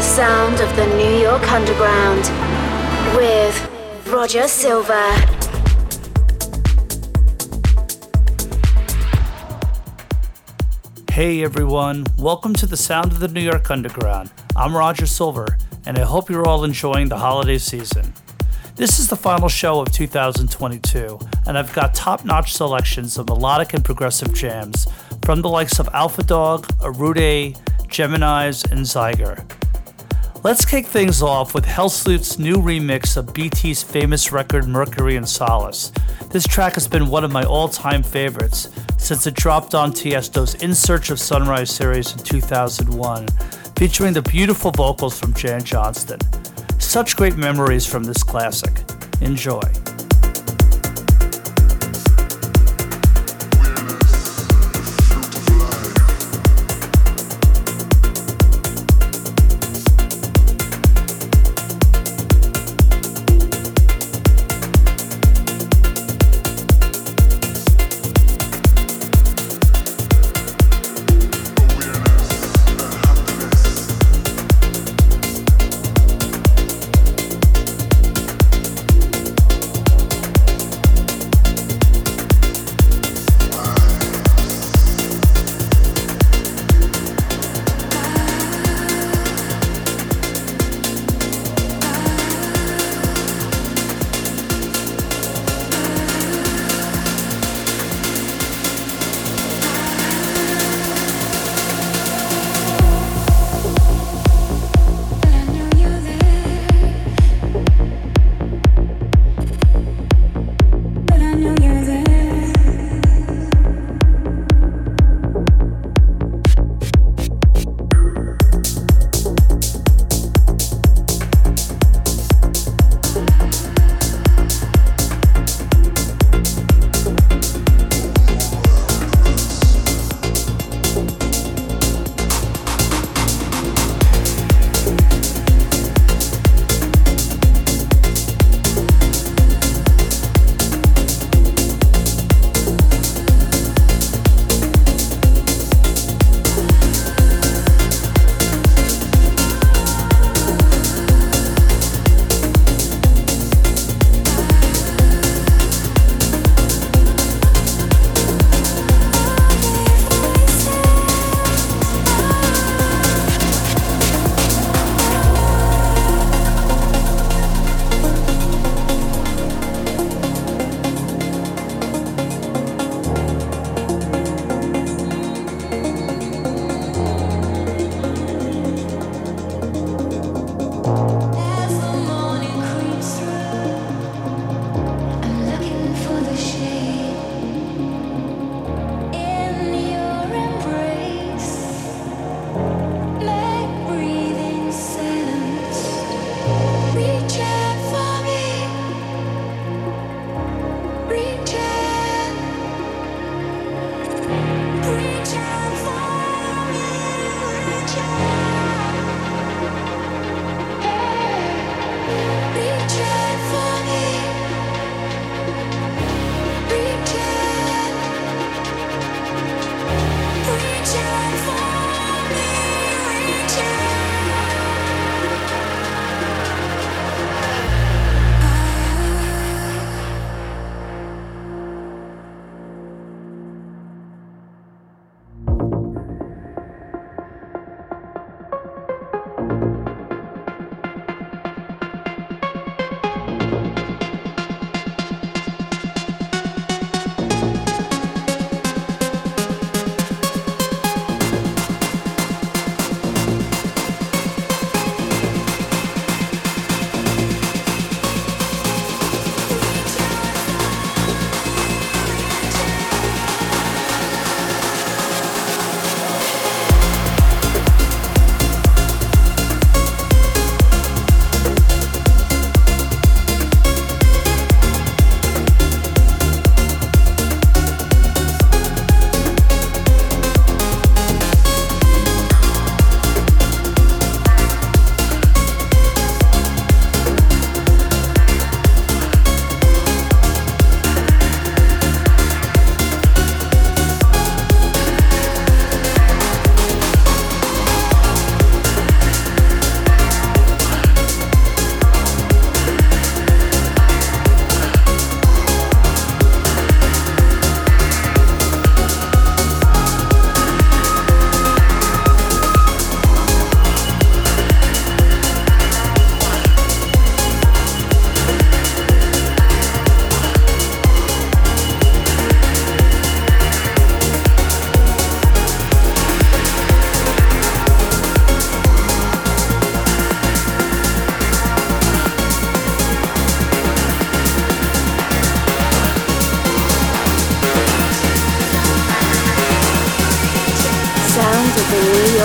the sound of the New York Underground with Roger Silver. Hey everyone, welcome to the sound of the New York Underground. I'm Roger Silver, and I hope you're all enjoying the holiday season. This is the final show of 2022, and I've got top notch selections of melodic and progressive jams from the likes of Alpha Dog, Arude, Geminis, and Zyger. Let's kick things off with Helsloot's new remix of BT's famous record Mercury and Solace. This track has been one of my all time favorites since it dropped on Tiesto's In Search of Sunrise series in 2001, featuring the beautiful vocals from Jan Johnston. Such great memories from this classic. Enjoy.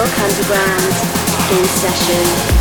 Underground in session.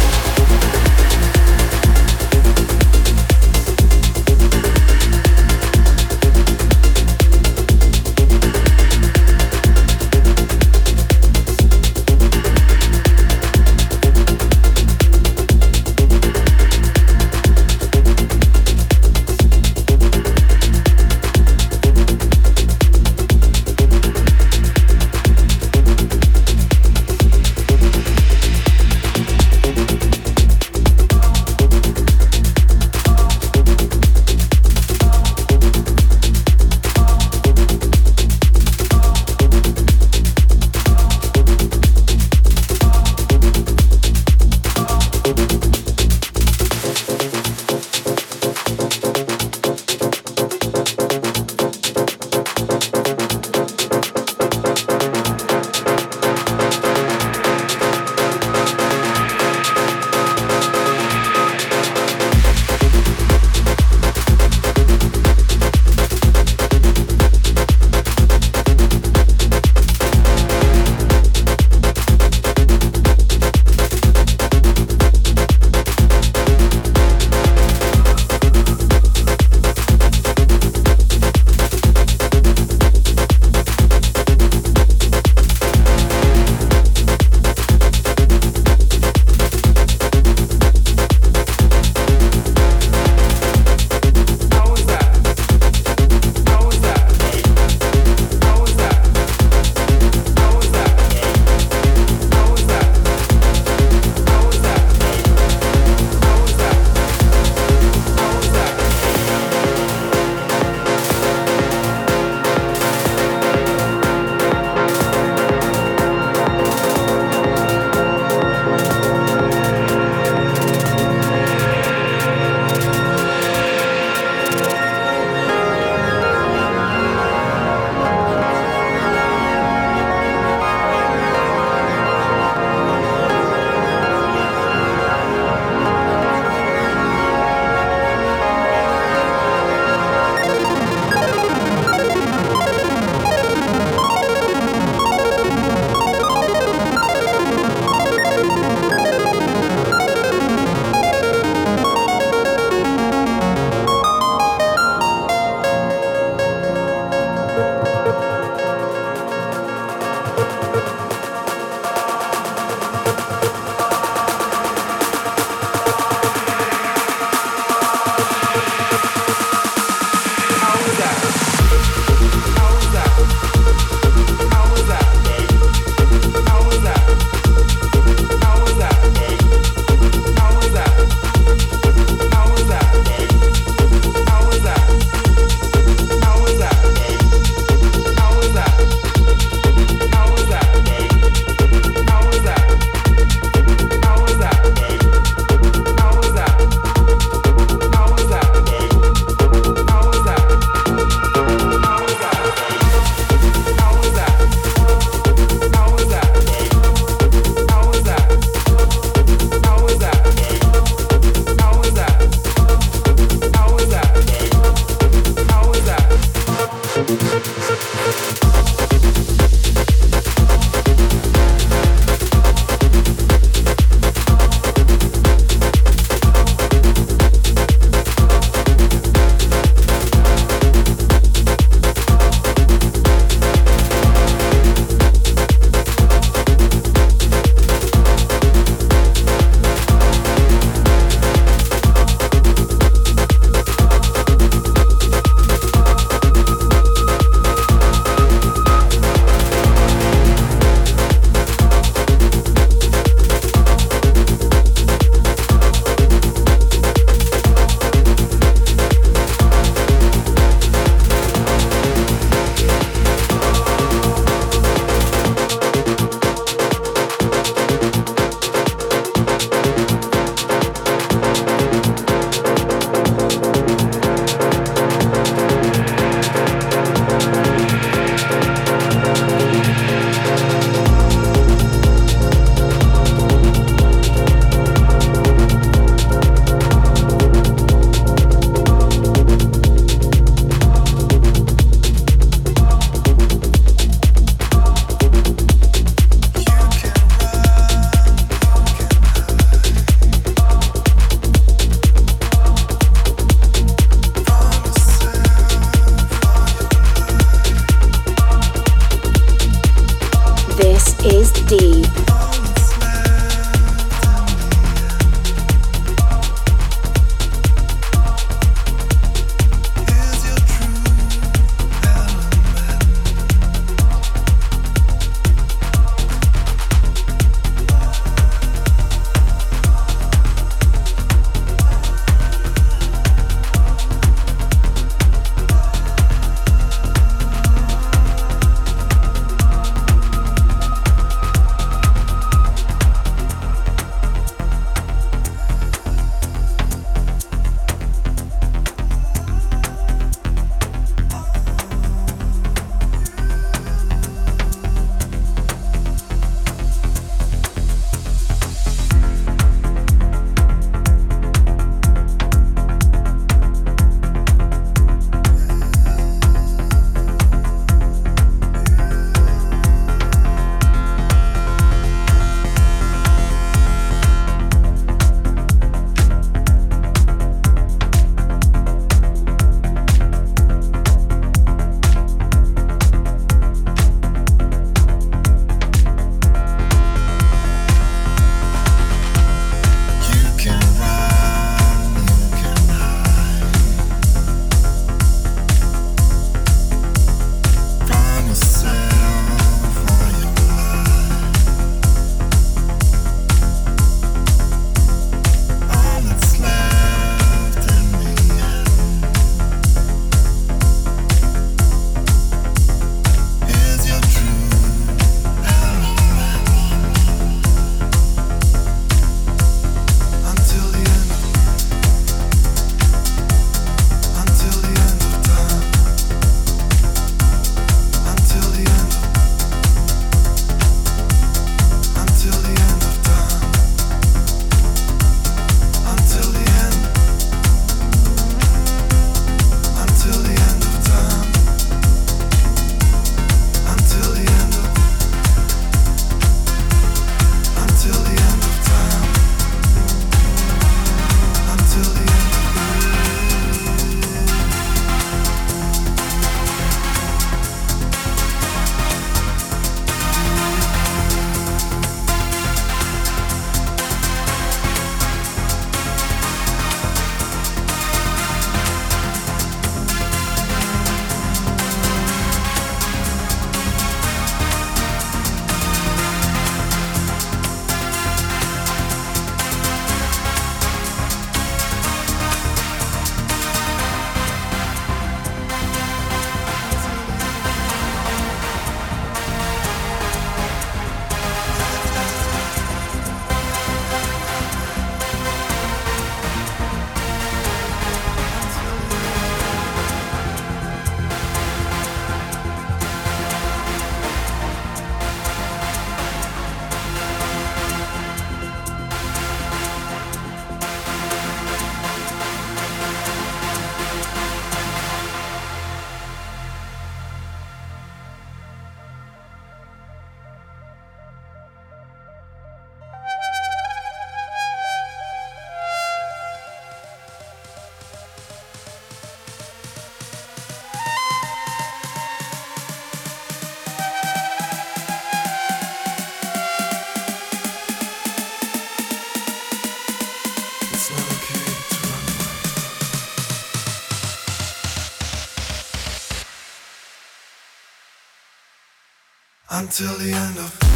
Until the end of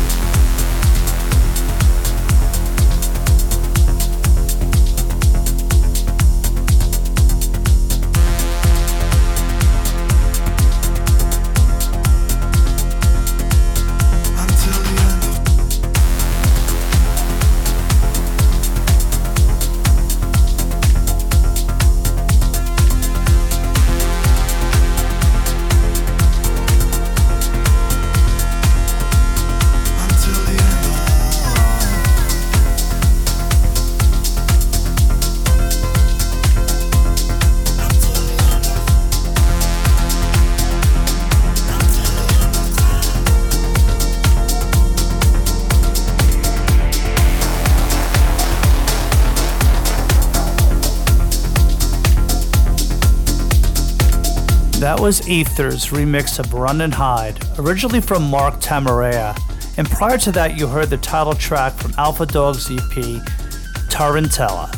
was Ether's remix of Run and Hide, originally from Mark Tamarea. And prior to that, you heard the title track from Alpha Dog's EP, Tarantella.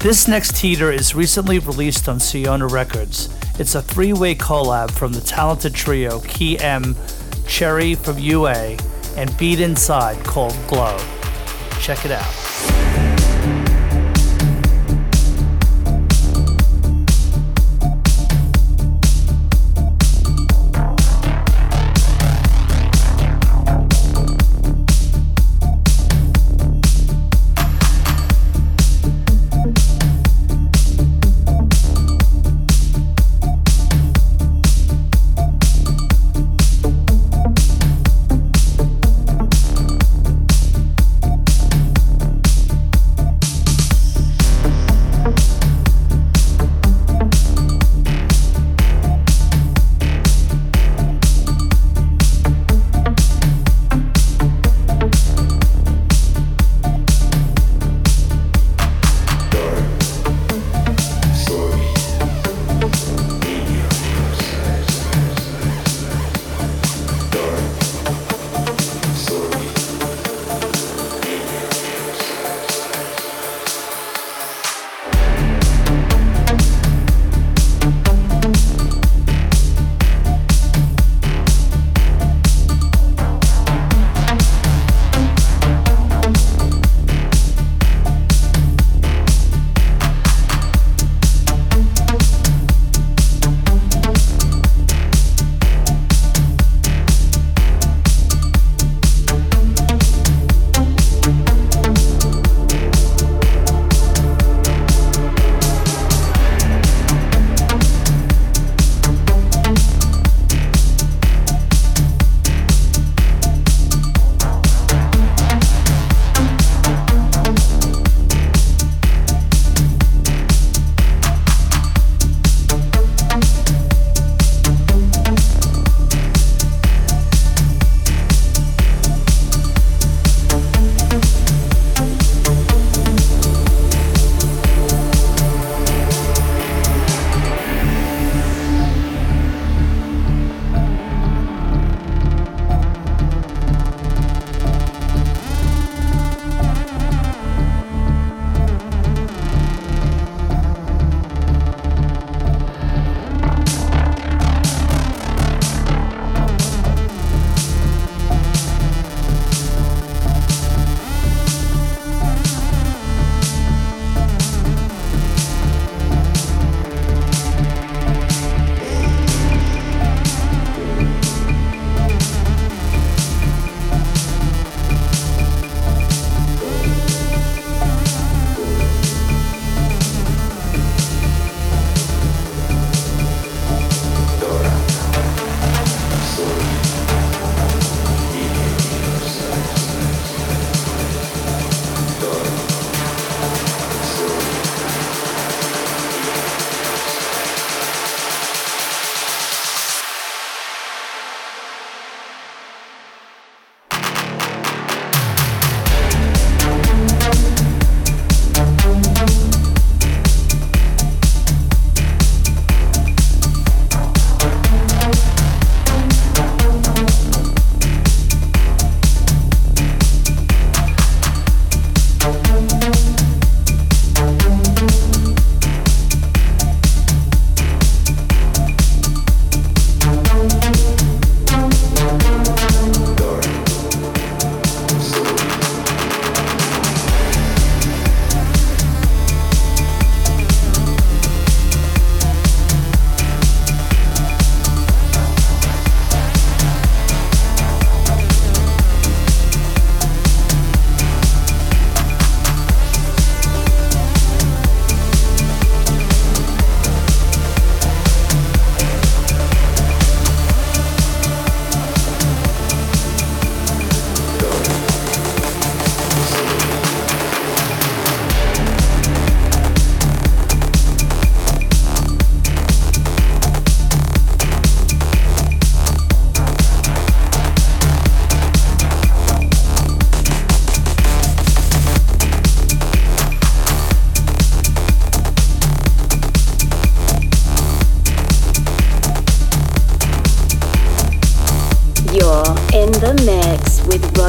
This next heater is recently released on Siona Records. It's a three way collab from the talented trio Key M, Cherry from UA, and Beat Inside called Glow. Check it out.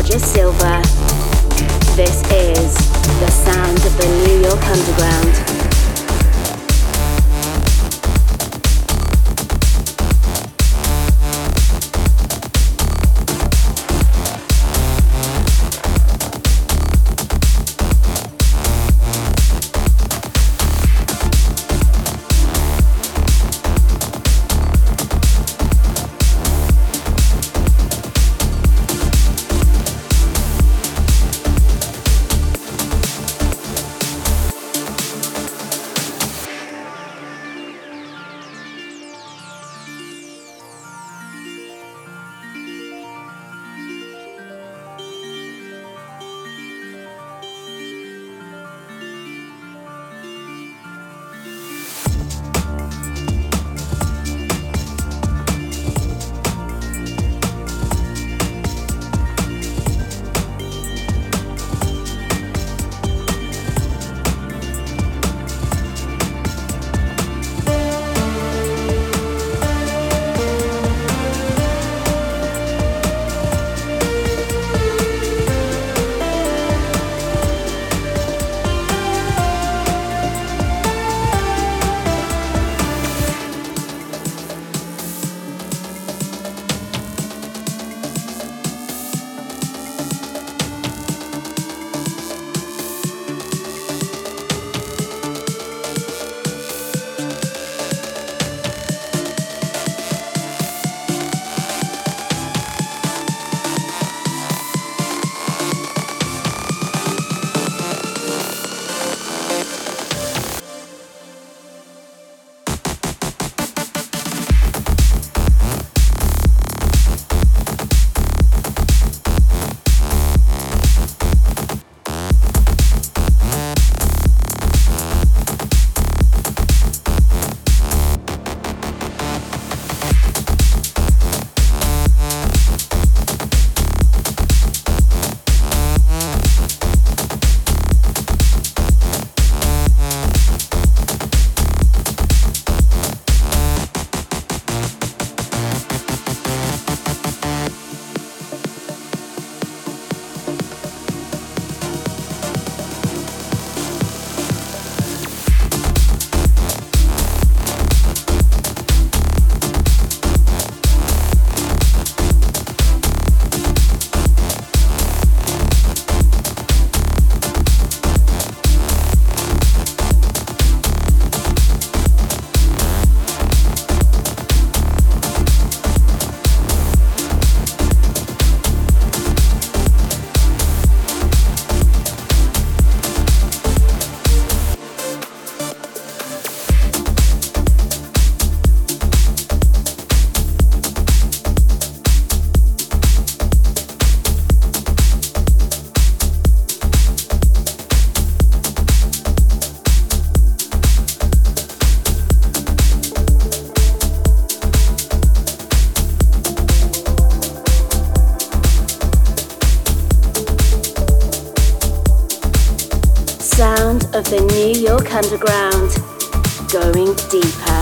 With underground, going deeper.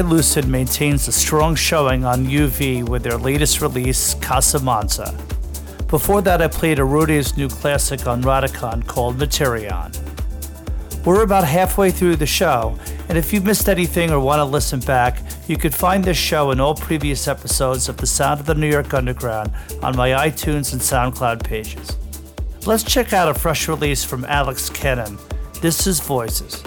Lucid maintains a strong showing on UV with their latest release, Casamanza. Before that, I played Arudia's new classic on Radikon called Materion. We're about halfway through the show, and if you missed anything or want to listen back, you could find this show and all previous episodes of The Sound of the New York Underground on my iTunes and SoundCloud pages. Let's check out a fresh release from Alex Kennan. This is Voices.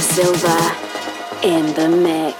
Silver in the mix.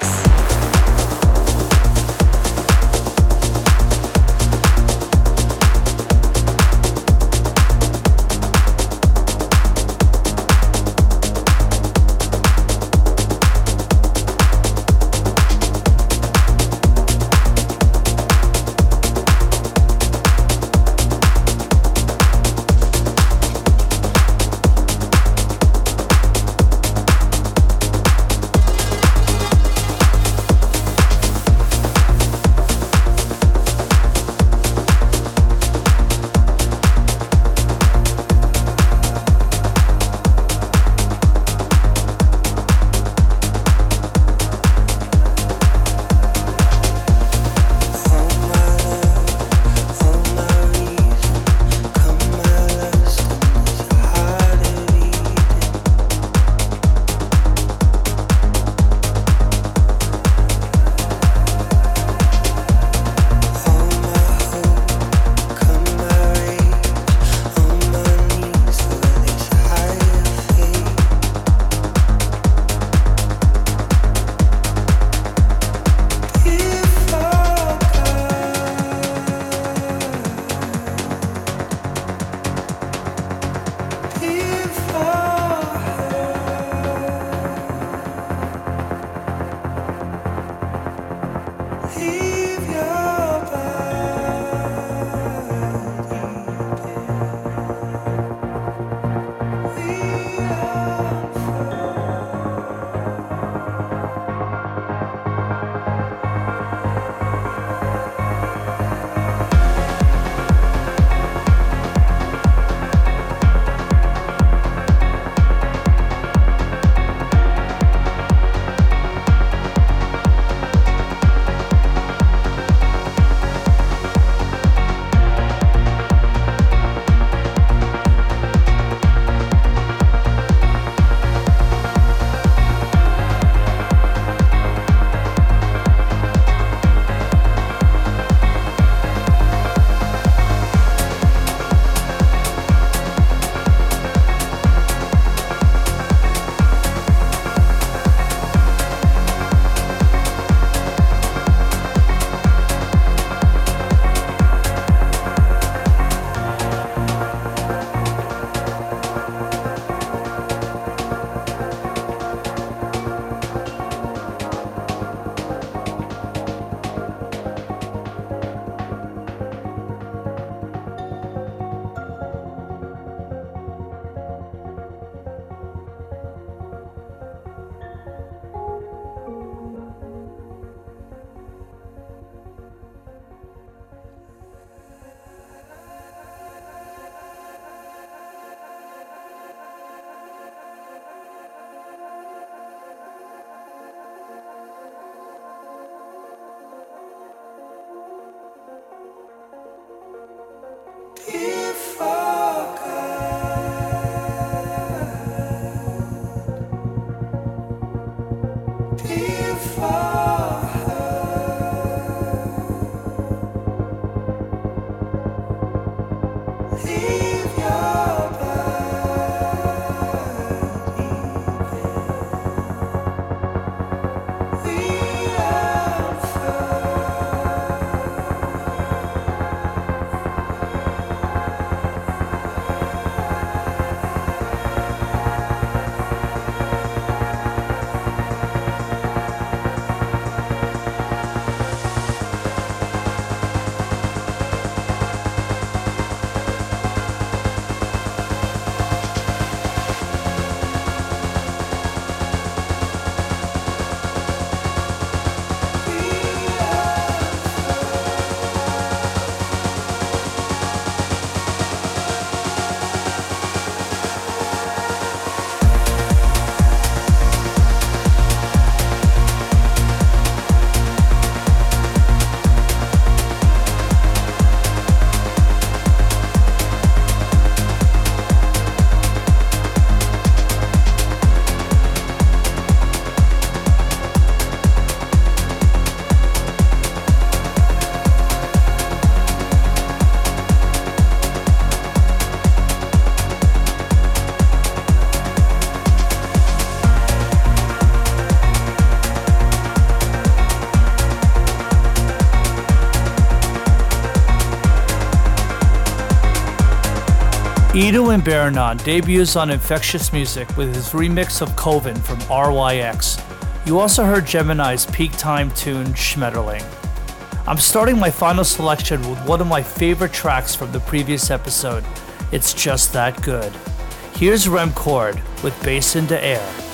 Ido and Baranon debuts on Infectious Music with his remix of Coven from RYX. You also heard Gemini's peak time tune Schmetterling. I'm starting my final selection with one of my favorite tracks from the previous episode. It's just that good. Here's Rem Chord with Bass into Air.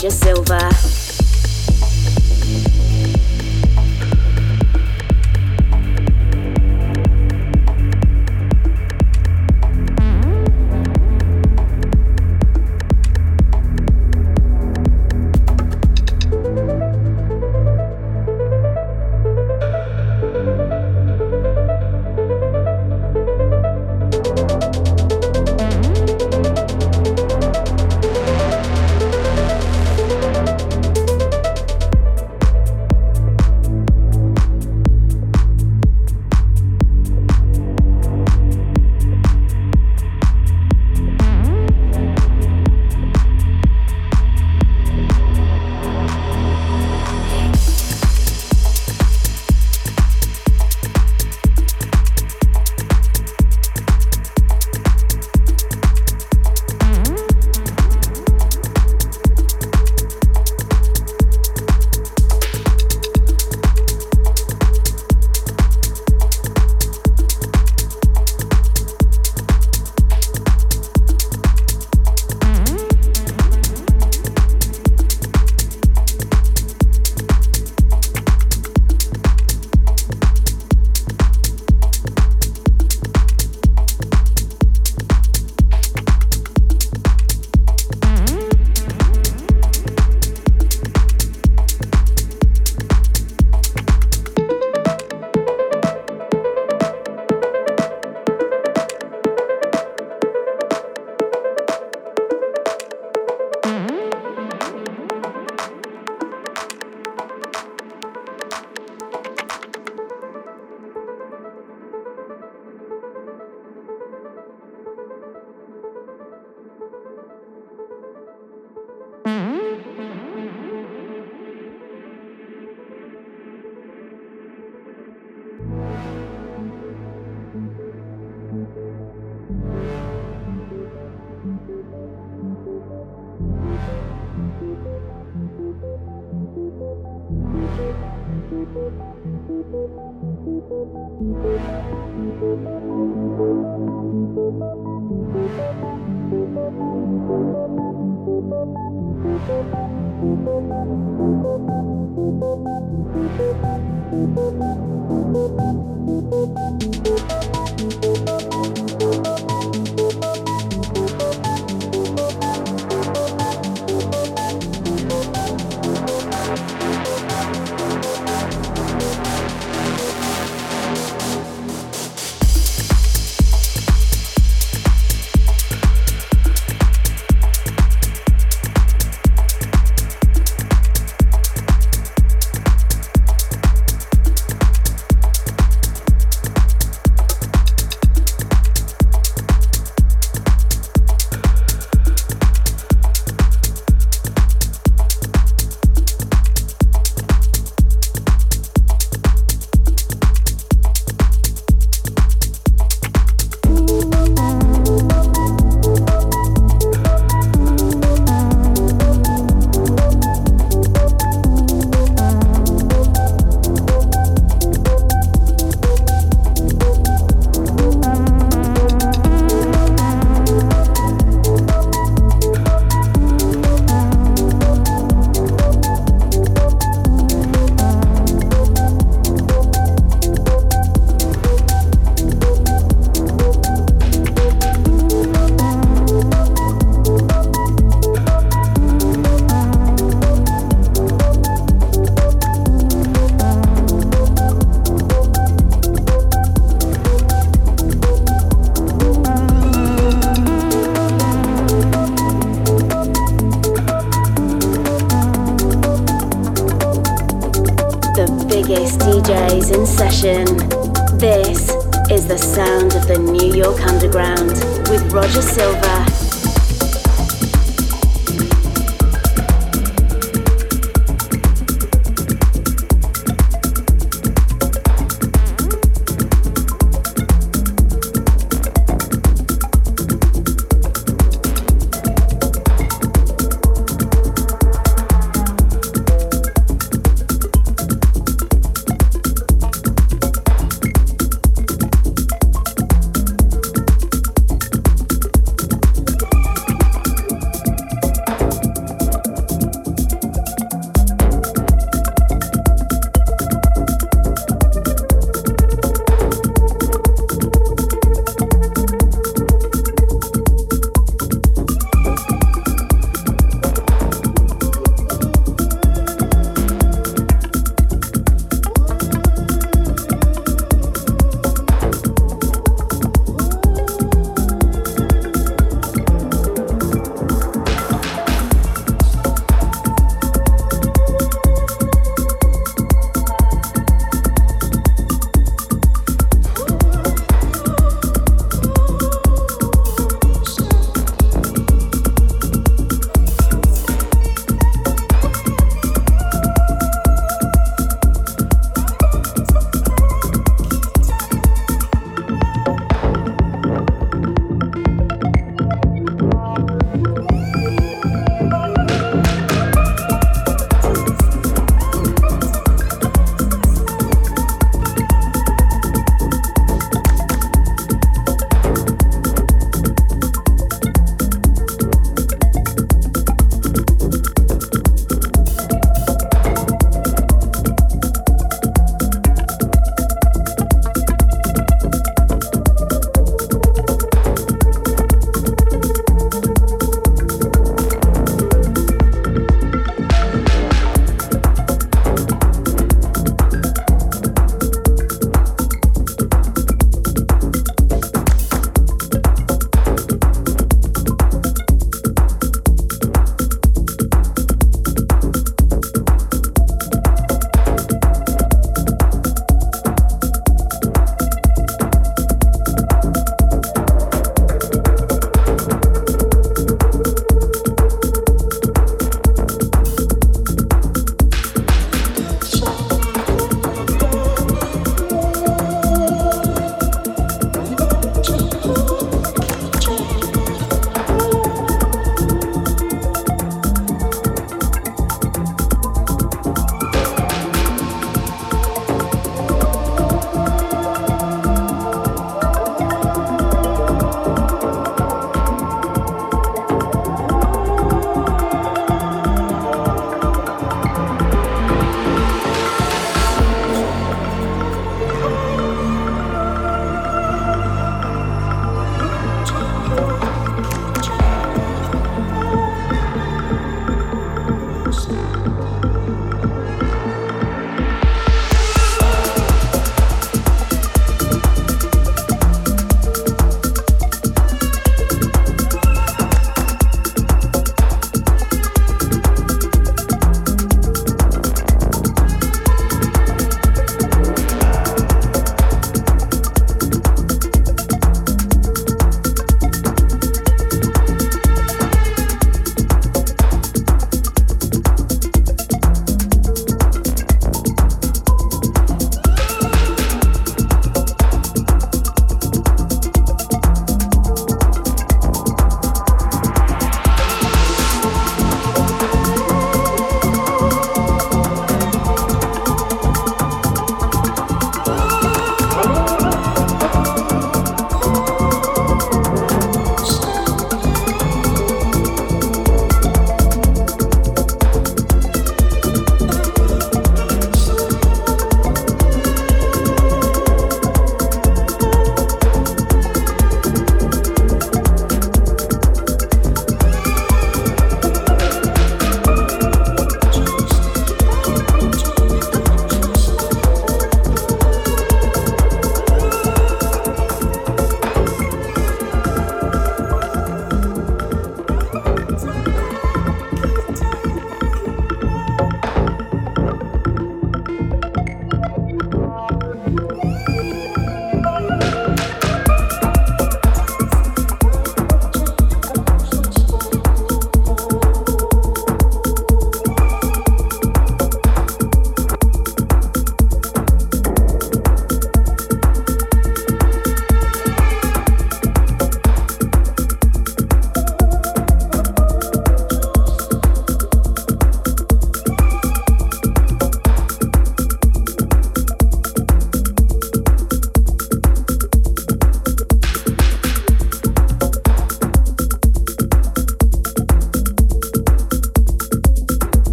Cláudia Silva.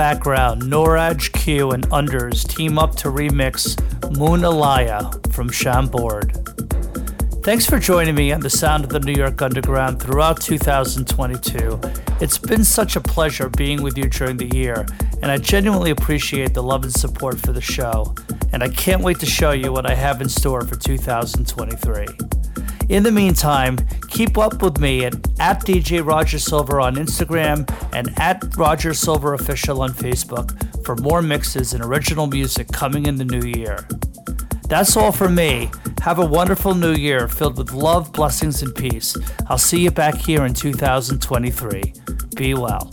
Background, Noraj Cue and Unders team up to remix Moon Alaya from Chambord. Thanks for joining me on the sound of the New York Underground throughout 2022. It's been such a pleasure being with you during the year, and I genuinely appreciate the love and support for the show. And I can't wait to show you what I have in store for 2023. In the meantime, keep up with me at, at DJ Roger Silver on Instagram and at Roger Silver Official on Facebook for more mixes and original music coming in the new year. That's all for me. Have a wonderful new year filled with love, blessings, and peace. I'll see you back here in 2023. Be well.